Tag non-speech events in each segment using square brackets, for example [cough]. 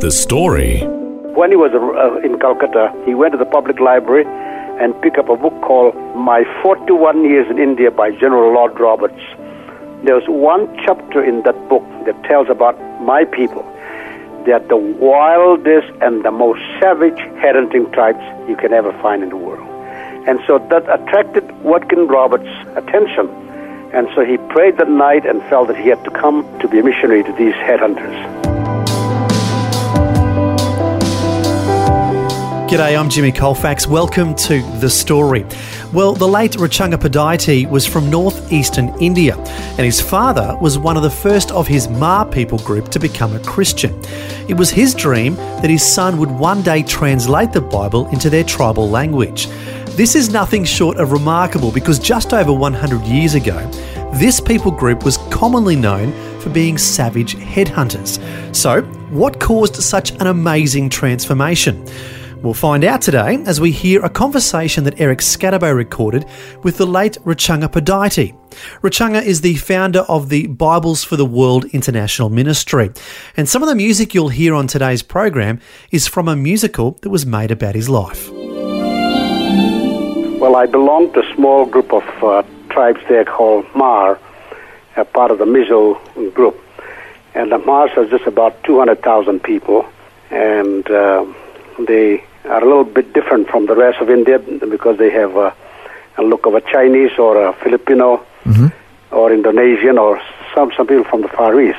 The story. When he was uh, in Calcutta, he went to the public library and picked up a book called My 41 Years in India by General Lord Roberts. There's one chapter in that book that tells about my people. They are the wildest and the most savage headhunting tribes you can ever find in the world. And so that attracted Watkin Roberts' attention. And so he prayed that night and felt that he had to come to be a missionary to these headhunters. G'day, I'm Jimmy Colfax. Welcome to The Story. Well, the late Rochunga Pudaite was from northeastern India, and his father was one of the first of his Hmar people group to become a Christian. It was his dream that his son would one day translate the Bible into their tribal language. This is nothing short of remarkable because just over 100 years ago, this people group was commonly known for being savage headhunters. So, what caused such an amazing transformation? We'll find out today as we hear a conversation that Eric Scatterbo recorded with the late Rochunga Pudaite. Rochunga is the founder of the Bibles for the World International Ministry, and some of the music you'll hear on today's program is from a musical that was made about his life. Well, I belong to a small group of uh, tribes there called Hmar, a part of the Mizo group. And the Hmars has just about 200,000 people, and uh, they are a little bit different from the rest of India because they have a, a look of a Chinese or a Filipino mm-hmm. or Indonesian or some some people from the Far East.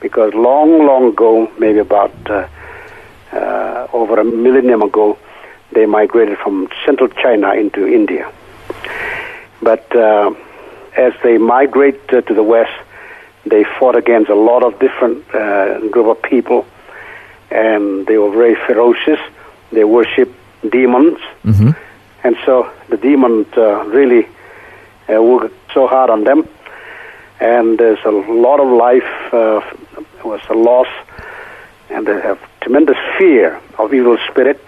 Because long, long ago, maybe about uh, uh, over a millennium ago, they migrated from central China into India. But uh, as they migrate uh, to the west, they fought against a lot of different uh, group of people, and they were very ferocious they worship demons, mm-hmm. and so the demons uh, really uh, work so hard on them, and there's a lot of life uh, was a loss, and they have tremendous fear of evil spirit,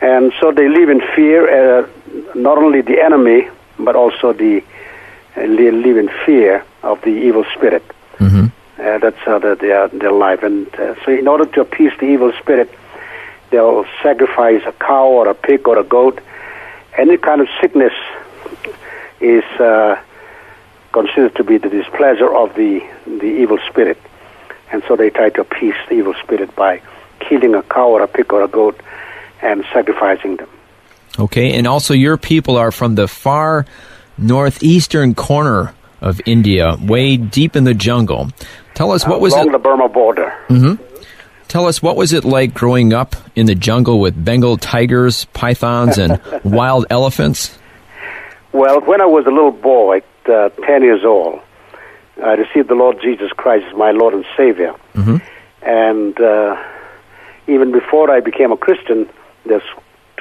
and so they live in fear, uh, not only the enemy but also the uh, live in fear of the evil spirit. Mm-hmm. Uh, that's how they, they are their life, and uh, so in order to appease the evil spirit they'll sacrifice a cow or a pig or a goat. Any kind of sickness is uh, considered to be the displeasure of the, the evil spirit. And so they try to appease the evil spirit by killing a cow or a pig or a goat and sacrificing them. Okay, and also your people are from the far northeastern corner of India, way deep in the jungle. Tell us what was along it? the Burma border. Mm-hmm. Tell us, what was it like growing up in the jungle with Bengal tigers, pythons, and [laughs] wild elephants? Well, when I was a little boy, uh, 10 years old, I received the Lord Jesus Christ as my Lord and Savior. Mm-hmm. And uh, even before I became a Christian, there's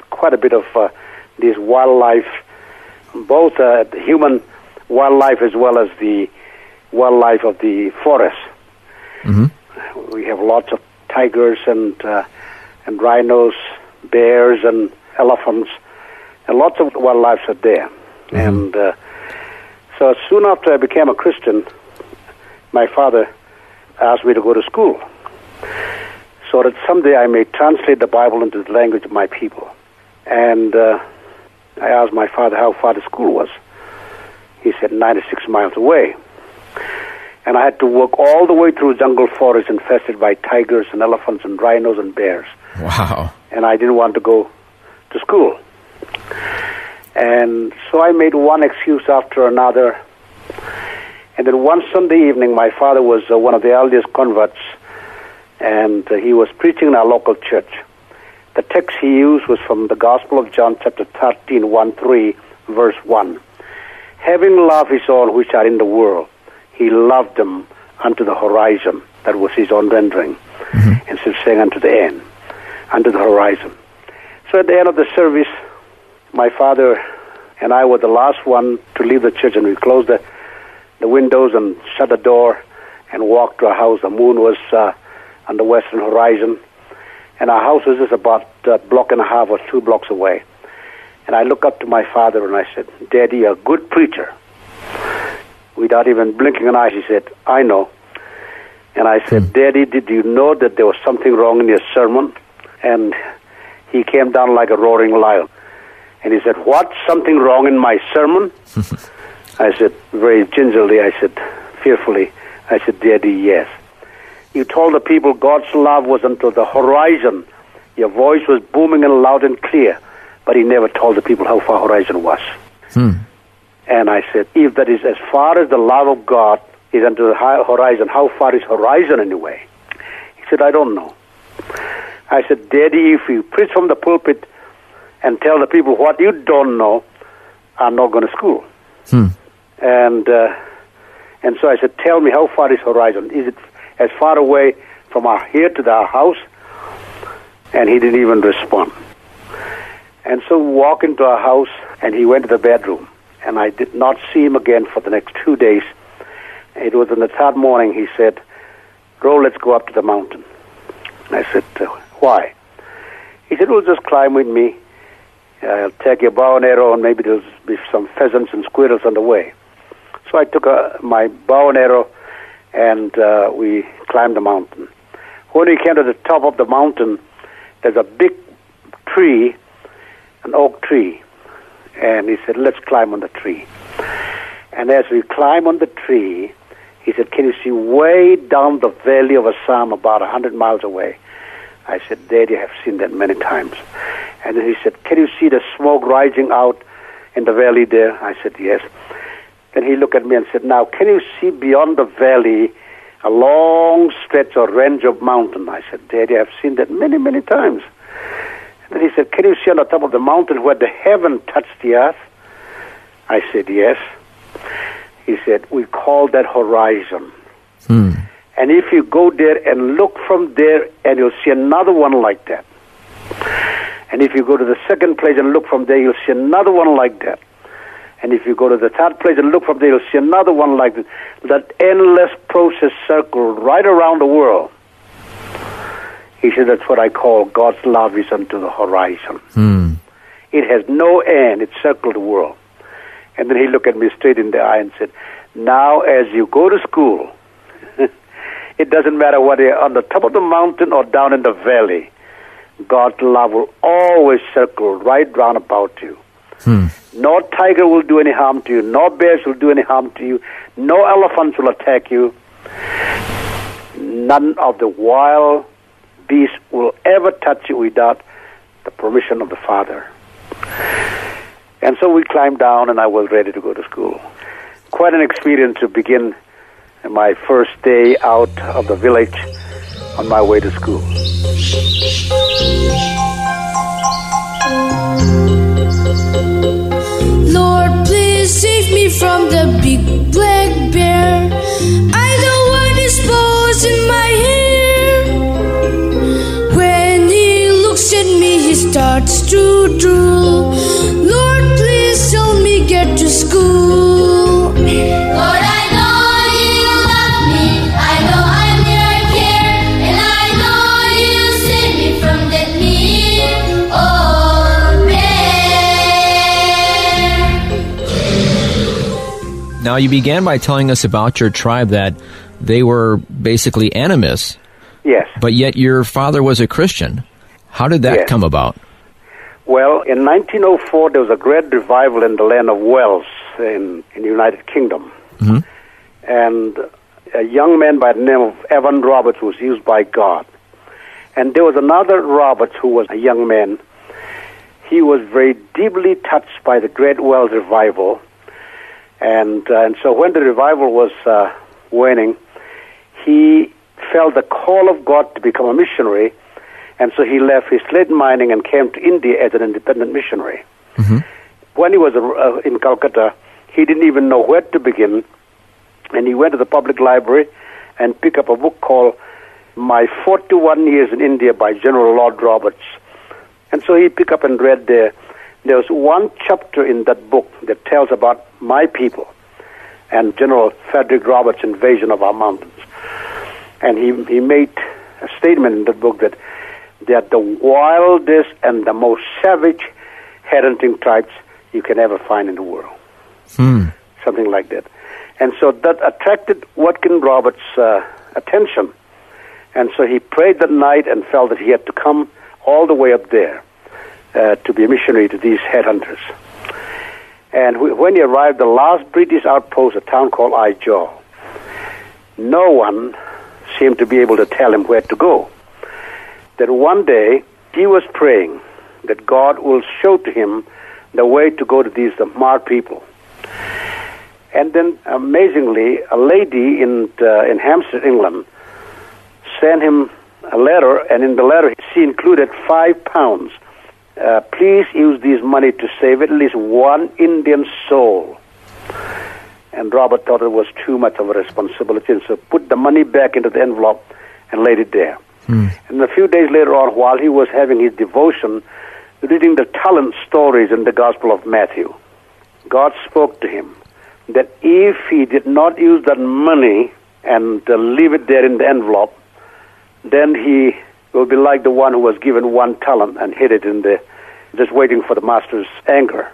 quite a bit of uh, this wildlife, both uh, human wildlife as well as the wildlife of the forest. Mm-hmm. We have lots of tigers and uh, and rhinos, bears and elephants, and lots of wildlife are there. Mm-hmm. And uh, so soon after I became a Christian, my father asked me to go to school, so that someday I may translate the Bible into the language of my people. And uh, I asked my father how far the school was. He said 96 miles away and I had to walk all the way through jungle forest infested by tigers and elephants and rhinos and bears. Wow. And I didn't want to go to school. And so I made one excuse after another. And then one Sunday evening, my father was uh, one of the earliest converts, and uh, he was preaching in our local church. The text he used was from the Gospel of John, chapter 13, 1 3, verse 1. Having loved his own which are in the world, he loved them unto the horizon. That was his own rendering. and still saying unto the end, unto the horizon. So at the end of the service, my father and I were the last one to leave the church, and we closed the, the windows and shut the door and walked to our house. The moon was uh, on the western horizon, and our house was just about a block and a half or two blocks away. And I looked up to my father and I said, Daddy, you're a good preacher. Without even blinking an eye, he said, I know. And I said, hmm. Daddy, did you know that there was something wrong in your sermon? And he came down like a roaring lion. And he said, What? Something wrong in my sermon? [laughs] I said, very gingerly, I said, fearfully, I said, Daddy, yes. You told the people God's love was until the horizon. Your voice was booming and loud and clear, but he never told the people how far horizon was. Hmm. And I said, if that is as far as the love of God is unto the high horizon, how far is horizon anyway? He said, I don't know. I said, Daddy, if you preach from the pulpit and tell the people what you don't know, I'm not going to school. And uh, and so I said, tell me how far is horizon? Is it as far away from our here to our house? And he didn't even respond. And so we walk into our house, and he went to the bedroom, and I did not see him again for the next two days. It was on the third morning. He said, "Ro, let's go up to the mountain." I said, uh, "Why?" He said, "Well, just climb with me. I'll take your bow and arrow, and maybe there'll be some pheasants and squirrels on the way." So I took uh, my bow and arrow, and uh, we climbed the mountain. When we came to the top of the mountain, there's a big tree, an oak tree, and he said, "Let's climb on the tree." And as we climb on the tree, he said, "Can you see way down the valley of Assam, about a hundred miles away?" I said, "Daddy, I have seen that many times." And then he said, "Can you see the smoke rising out in the valley there?" I said, "Yes." Then he looked at me and said, Now, can you see beyond the valley a long stretch or range of mountain? I said, Daddy, I've seen that many, many times. And then he said, Can you see on the top of the mountain where the heaven touched the earth? I said, Yes. He said, We call that horizon. Hmm. And if you go there and look from there, and you'll see another one like that. And if you go to the second place and look from there, you'll see another one like that. And if you go to the third place and look from there, you'll see another one like that. That endless process circle right around the world. He said, That's what I call God's love is unto the horizon. Hmm. It has no end, it circled the world. And then he looked at me straight in the eye and said, Now, as you go to school, [laughs] it doesn't matter whether you're on the top of the mountain or down in the valley, God's love will always circle right round about you. Hmm. No tiger will do any harm to you. No bears will do any harm to you. No elephants will attack you. None of the wild beasts will ever touch you without the permission of the Father. And so we climbed down, and I was ready to go to school. Quite an experience to begin my first day out of the village on my way to school. Lord, please save me from the big black bear. I don't want his paws in my he starts to drool. Lord, please help me get to school. Lord, I know you love me. I know I'm your care, and I know you save me from that mean old bear. Now, you began by telling us about your tribe that they were basically animists, Yes. but yet your father was a Christian. How did that Yes. come about? Well, in 1904, there was a great revival in the land of Wales in, in the United Kingdom. And a young man by the name of Evan Roberts was used by God. And there was another Roberts who was a young man. He was very deeply touched by the great Wales revival. And, uh, and so when the revival was uh, waning, he felt the call of God to become a missionary. And so he left his lead mining and came to India as an independent missionary. When he was uh, in Calcutta, he didn't even know where to begin. And he went to the public library and picked up a book called My 41 Years in India by General Lord Roberts. And so he picked up and read there. There was one chapter in that book that tells about my people and General Frederick Roberts' invasion of our mountains. And he, he made a statement in the book that they are the wildest and the most savage headhunting tribes you can ever find in the world. Something like that. And so that attracted Watkin Roberts' uh, attention. And so he prayed that night and felt that he had to come all the way up there uh, to be a missionary to these headhunters. And wh- when he arrived, the last British outpost, a town called Aizawl, no one seemed to be able to tell him where to go. That one day he was praying that God will show to him the way to go to these the Hmar people. And then, amazingly, a lady in uh, in Hampstead, England, sent him a letter, and in the letter she included five pounds. Uh, please use this money to save at least one Indian soul. And Robert thought it was too much of a responsibility, and so put the money back into the envelope and laid it there. And a few days later on, while he was having his devotion, reading the talent stories in the Gospel of Matthew, God spoke to him that if he did not use that money and uh, leave it there in the envelope, then he will be like the one who was given one talent and hid it in the, just waiting for the master's anger.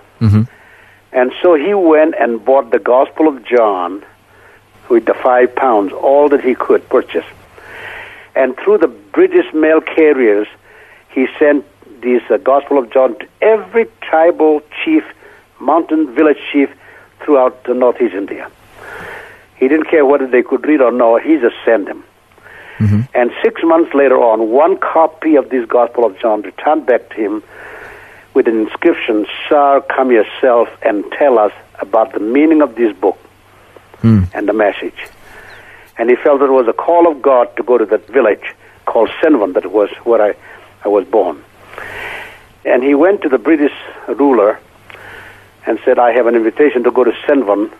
And so he went and bought the Gospel of John with the five pounds, all that he could purchase. And through the British mail carriers, he sent this uh, Gospel of John to every tribal chief, mountain village chief throughout the northeast India. He didn't care whether they could read or not, he just sent them. And six months later on, one copy of this Gospel of John returned back to him with an inscription, Sir, come yourself and tell us about the meaning of this book and the message. And he felt it was a call of God to go to that village called Senvon, that was where I, I was born. And he went to the British ruler and said, I have an invitation to go to Senvon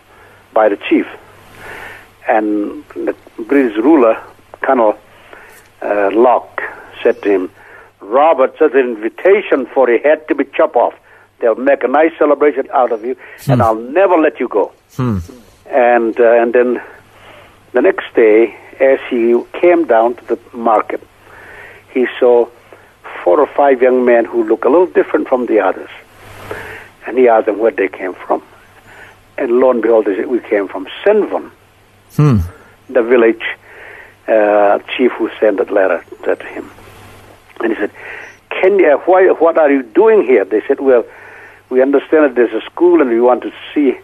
by the chief. And the British ruler, Colonel uh, Locke, said to him, Robert, such an invitation for a head to be chopped off. They'll make a nice celebration out of you, and I'll never let you go. And uh, and then the next day, as he came down to the market, he saw four or five young men who looked a little different from the others. And he asked them where they came from. And lo and behold, they said, we came from Senvon, the village uh, chief who sent that letter to him. And he said, Can you, why, what are you doing here? They said, Well, we understand that there's a school and we want to see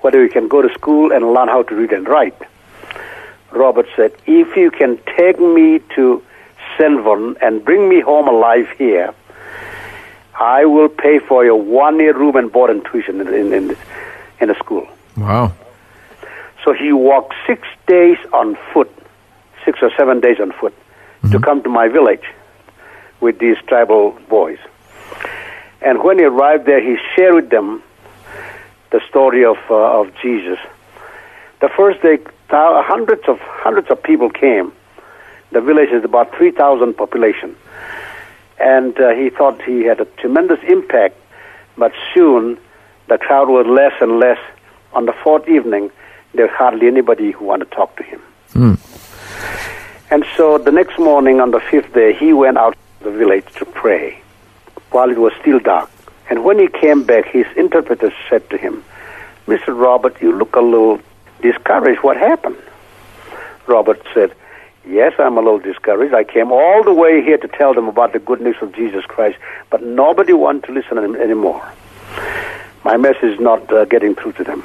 whether we can go to school and learn how to read and write. Robert said, If you can take me to Senvon and bring me home alive here, I will pay for your one year room and board and tuition in, in, in, in the school. Wow. So he walked six days on foot, six or seven days on foot, to come to my village with these tribal boys. And when he arrived there, he shared with them the story of uh, of Jesus. The first day, hundreds of hundreds of people came. The village is about three thousand population, and uh, he thought he had a tremendous impact. But soon, the crowd was less and less. On the fourth evening, there was hardly anybody who wanted to talk to him. And so the next morning, on the fifth day, he went out to the village to pray while it was still dark. And when he came back, his interpreter said to him, Mr. Robert, you look a little discouraged. What happened? Robert said, Yes, I'm a little discouraged. I came all the way here to tell them about the good news of Jesus Christ, but nobody wanted to listen an- anymore. My message is not uh, getting through to them.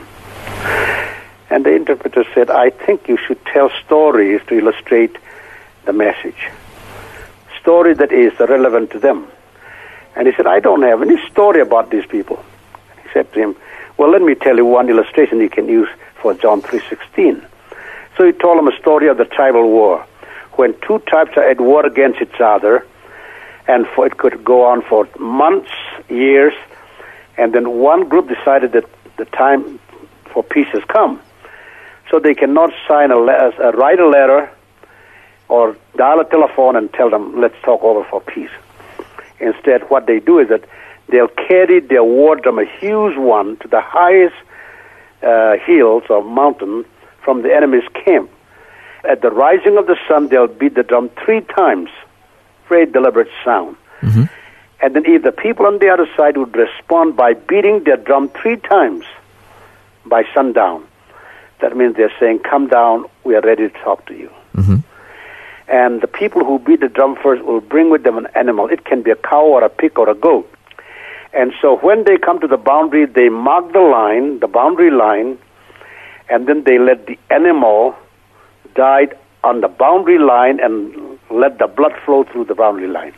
And the interpreter said, I think you should tell stories to illustrate the message. Story that is relevant to them. And he said, I don't have any story about these people. He said to him, Well, let me tell you one illustration you can use for John 3.16. So he told him a story of the tribal war. When two tribes are at war against each other, and for, it could go on for months, years, and then one group decided that the time for peace has come. So they cannot sign a le- uh, write a letter or dial a telephone and tell them, let's talk over for peace. Instead, what they do is that they'll carry their war drum, a huge one, to the highest uh, hills or mountain from the enemy's camp. At the rising of the sun, they'll beat the drum three times, very deliberate sound. And then if the people on the other side would respond by beating their drum three times by sundown, that means they're saying, Come down, we are ready to talk to you. And the people who beat the drum first will bring with them an animal. It can be a cow or a pig or a goat. And so when they come to the boundary, they mark the line, the boundary line, and then they let the animal die on the boundary line and let the blood flow through the boundary line.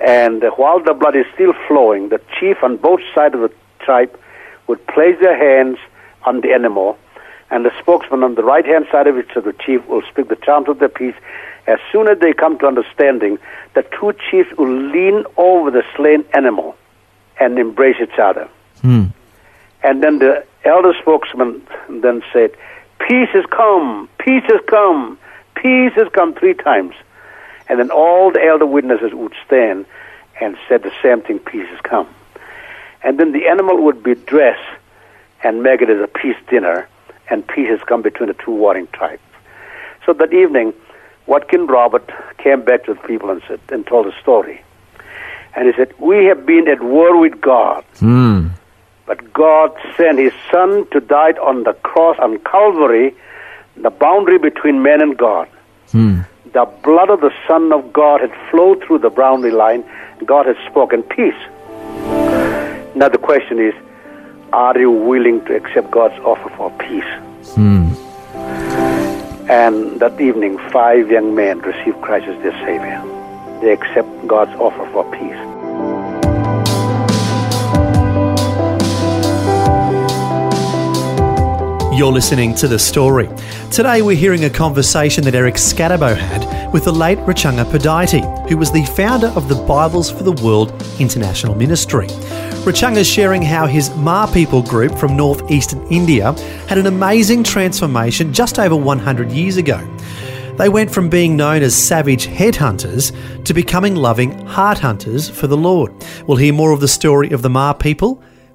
And while the blood is still flowing, the chief on both sides of the tribe would place their hands on the animal, and the spokesman on the right hand side of each of the chief will speak the terms of the peace. As soon as they come to understanding, the two chiefs will lean over the slain animal and embrace each other. Hmm. And then the elder spokesman then said, Peace has come, peace has come, peace has come three times. And then all the elder witnesses would stand and said the same thing, peace has come. And then the animal would be dressed and make it as a peace dinner, and peace has come between the two warring tribes. So that evening, Watkin Robert came back to the people and said and told a story. And he said, We have been at war with God. Hmm. But God sent his son to die on the cross on Calvary, the boundary between man and God. Hmm. The blood of the Son of God had flowed through the boundary line. God had spoken peace. Now the question is, are you willing to accept God's offer for peace? Hmm. And that evening, five young men received Christ as their Savior. They accept God's offer for peace. You're listening to The Story. Today we're hearing a conversation that Eric Scatabo had with the late Rochunga Pudaite, who was the founder of the Bibles for the World International Ministry. Rochunga's sharing how his Hmar people group from northeastern India had an amazing transformation just over 100 years ago. They went from being known as savage headhunters to becoming loving heart hunters for the Lord. We'll hear more of the story of the Hmar people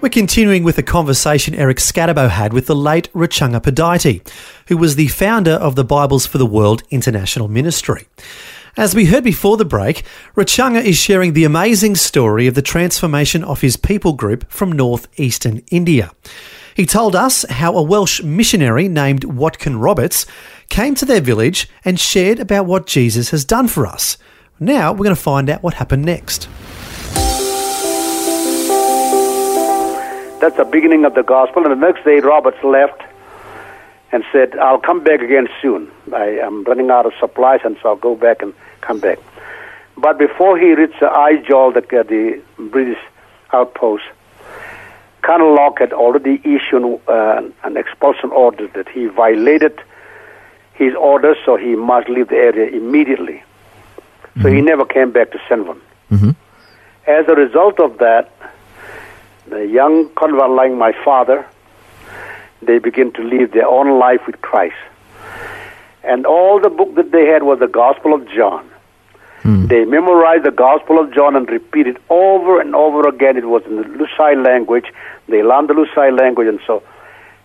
We're continuing with a conversation Eric Scatabo had with the late Rochunga Pudaite, who was the founder of the Bibles for the World International Ministry. As we heard before the break, Rochunga is sharing the amazing story of the transformation of his people group from northeastern India. He told us how a Welsh missionary named Watkin Roberts came to their village and shared about what Jesus has done for us. Now we're going to find out what happened next. That's the beginning of the gospel. And the next day, Roberts left and said, I'll come back again soon. I am running out of supplies, and so I'll go back and come back. But before he reached the Aizawl, the, uh, the British outpost, Colonel Locke had already issued uh, an expulsion order that he violated his orders, so he must leave the area immediately. So he never came back to Senvon. As a result of that, the young convert like my father, they begin to live their own life with Christ. And all the book that they had was the Gospel of John. They memorized the Gospel of John and repeated over and over again. It was in the Lushai language. They learned the Lushai language, and so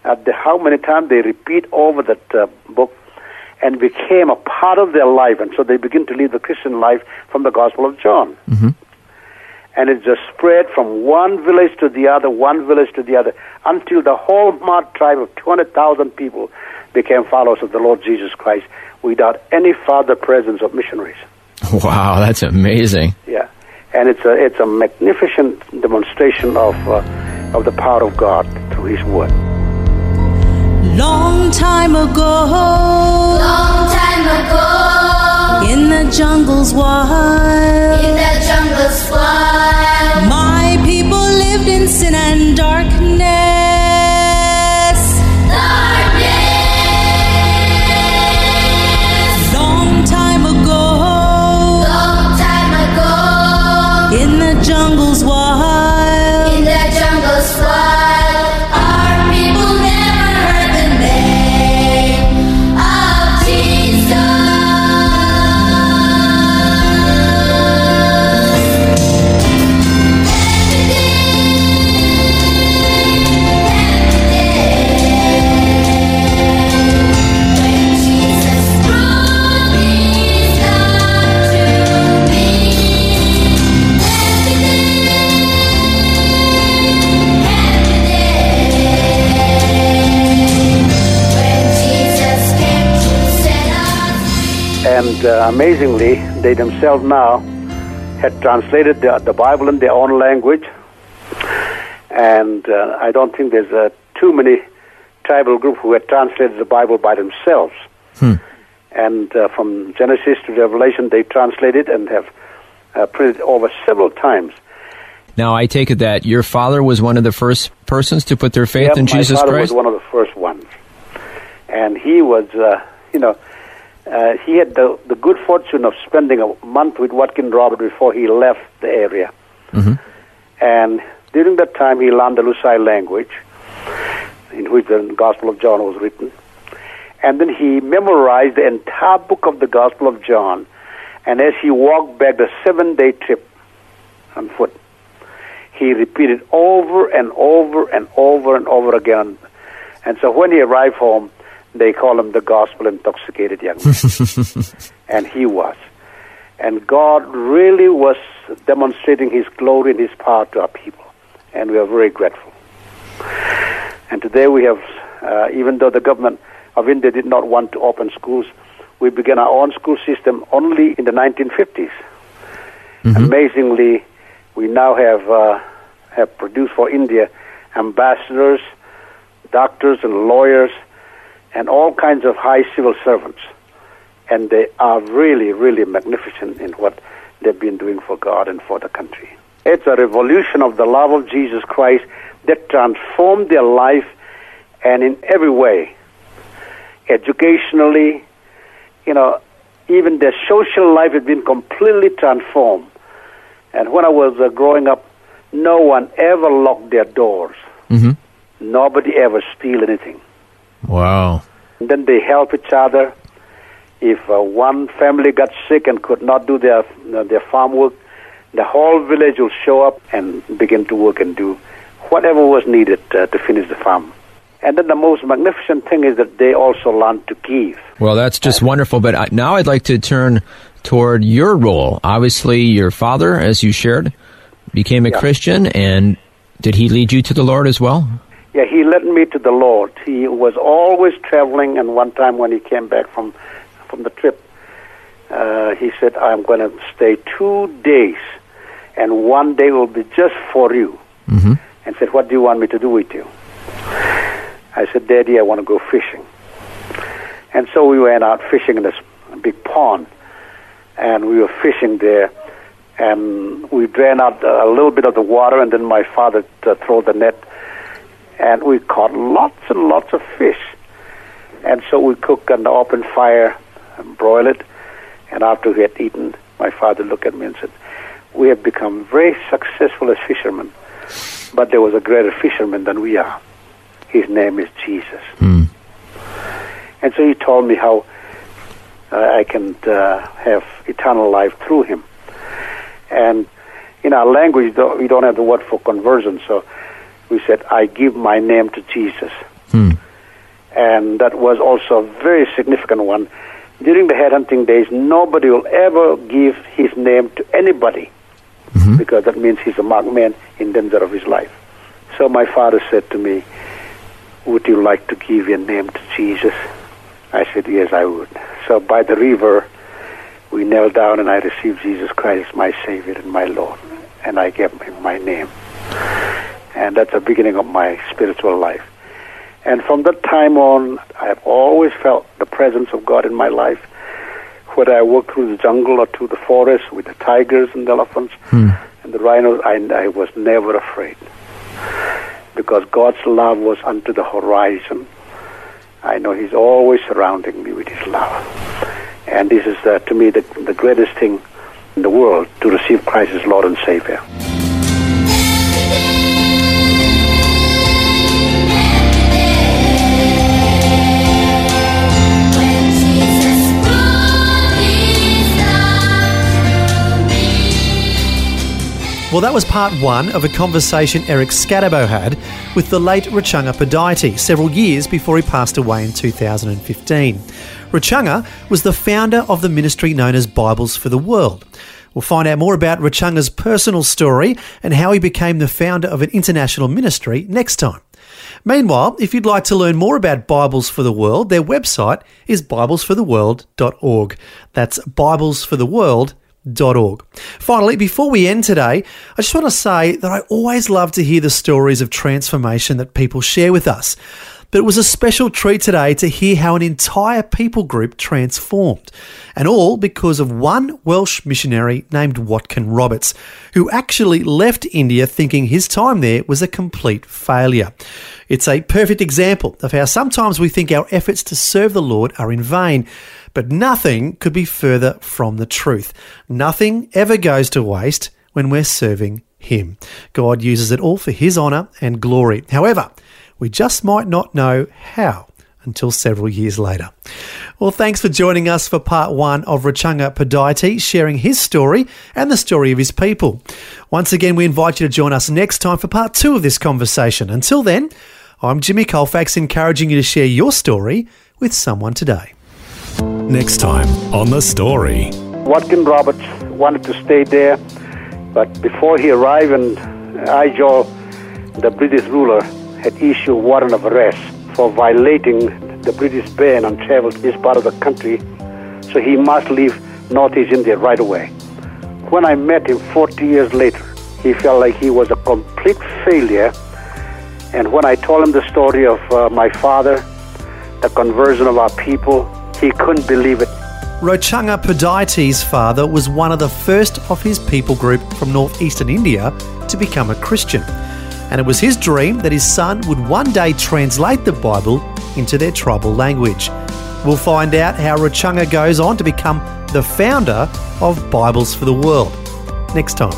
at the, how many times they repeat over that uh, book and became a part of their life. And so they begin to live the Christian life from the Gospel of John and it just spread from one village to the other, one village to the other, until the whole Hmar tribe of 200,000 people became followers of the Lord Jesus Christ without any further presence of missionaries. [laughs] Wow, that's amazing. Yeah, and it's a it's a magnificent demonstration of uh, of the power of God through His Word. Long time ago, Long time ago, In the jungles wild. In the jungles wild. My people lived in sin and darkness. Darkness. Uh, amazingly, they themselves now had translated the, the Bible in their own language. And uh, I don't think there's uh, too many tribal groups who had translated the Bible by themselves. And uh, from Genesis to Revelation, they translated and have uh, printed over several times. Now, I take it that your father was one of the first persons to put their faith in my Jesus father was one of the first ones, and he was, uh, you know, uh, he had the the good fortune of spending a month with Watkin Robert before he left the area, and during that time he learned the Lushai language, in which the Gospel of John was written, and then he memorized the entire book of the Gospel of John, and as he walked back the seven day trip on foot he repeated over and over and over and over again. And so when he arrived home, they call him the gospel intoxicated young man. [laughs] and he was. And God really was demonstrating his glory and his power to our people. And we are very grateful. And today we have, uh, even though the government of India did not want to open schools, we began our own school system only in the 1950s. Amazingly, we now have uh, have produced for India ambassadors, doctors, and lawyers, and all kinds of high civil servants, and they are really, really magnificent in what they've been doing for God and for the country. It's a revolution of the love of Jesus Christ that transformed their life, and in every way, educationally, you know, even their social life has been completely transformed. And when I was uh, growing up, no one ever locked their doors. hmm Nobody ever steal anything. Wow. And then they help each other. If uh, one family got sick and could not do their uh, their farm work, the whole village will show up and begin to work and do whatever was needed uh, to finish the farm. And then the most magnificent thing is that they also learn to give. Well, that's just wonderful. But I, now I'd like to turn toward your role. Obviously, your father, as you shared, became a Yeah. Christian, and did he lead you to the Lord as well? Yeah, he led me to the Lord. He was always traveling, and one time when he came back from from the trip, uh, he said, "I'm going to stay two days, and one day will be just for you." Mm-hmm. And said, "What do you want me to do with you?" I said, "Daddy, I want to go fishing." And so we went out fishing in this big pond, and we were fishing there. And we drained out a little bit of the water, and then my father uh, threw the net and we caught lots and lots of fish. And so we cooked on the open fire and broiled it. And after we had eaten, my father looked at me and said, We have become very successful as fishermen, but there was a greater fisherman than we are. His name is Jesus. Mm. And so he told me how uh, I can uh, have eternal life through him. And in our language, we don't have the word for conversion, so we said, I give my name to Jesus. Hmm. And that was also a very significant one. During the headhunting days, nobody will ever give his name to anybody because that means he's a marked man in danger of his life. So my father said to me, Would you like to give your name to Jesus? I said, Yes, I would. So by the river, we knelt down and I received Jesus Christ as my Savior and my Lord. And I gave him my name. And that's the beginning of my spiritual life. And from that time on, I have always felt the presence of God in my life. whether I walk through the jungle or through the forest with the tigers and elephants Hmm. and the rhinos, I, I was never afraid because God's love was unto the horizon. I know He's always surrounding me with His love. And this is, uh, to me, the, the greatest thing in the world to receive Christ as Lord and Savior. Well, that was part one of a conversation Eric Scadabo had with the late Rochunga Pudaite several years before he passed away in 2015. Rochunga was the founder of the ministry known as Bibles for the World. We'll find out more about Rochunga's personal story and how he became the founder of an international ministry next time. Meanwhile, if you'd like to learn more about Bibles for the World, their website is biblesfortheworld.org. That's biblesfortheworld.org. Finally, before we end today, I just want to say that I always love to hear the stories of transformation that people share with us. But it was a special treat today to hear how an entire people group transformed. And all because of one Welsh missionary named Watkin Roberts, who actually left India thinking his time there was a complete failure. It's a perfect example of how sometimes we think our efforts to serve the Lord are in vain. But nothing could be further from the truth. Nothing ever goes to waste when we're serving Him. God uses it all for His honour and glory. However, we just might not know how until several years later. Well, thanks for joining us for part one of Rochunga Pudaite, sharing his story and the story of his people. Once again, we invite you to join us next time for part two of this conversation. Until then, I'm Jimmy Colfax, encouraging you to share your story with someone today. Next time on The Story. Watkin Roberts wanted to stay there, but before he arrived in Aizawl, the British ruler had issued a warrant of arrest for violating the British ban on travel to this part of the country, so he must leave Northeast India right away. When I met him 40 years later, he felt like he was a complete failure. And when I told him the story of uh, my father, the conversion of our people, he couldn't believe it. Rochunga Pudaite's father was one of the first of his people group from northeastern India to become a Christian. And it was his dream that his son would one day translate the Bible into their tribal language. We'll find out how Rochunga goes on to become the founder of Bibles for the World. Next time.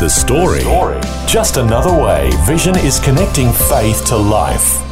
The Story. Just another way Vision is connecting faith to life.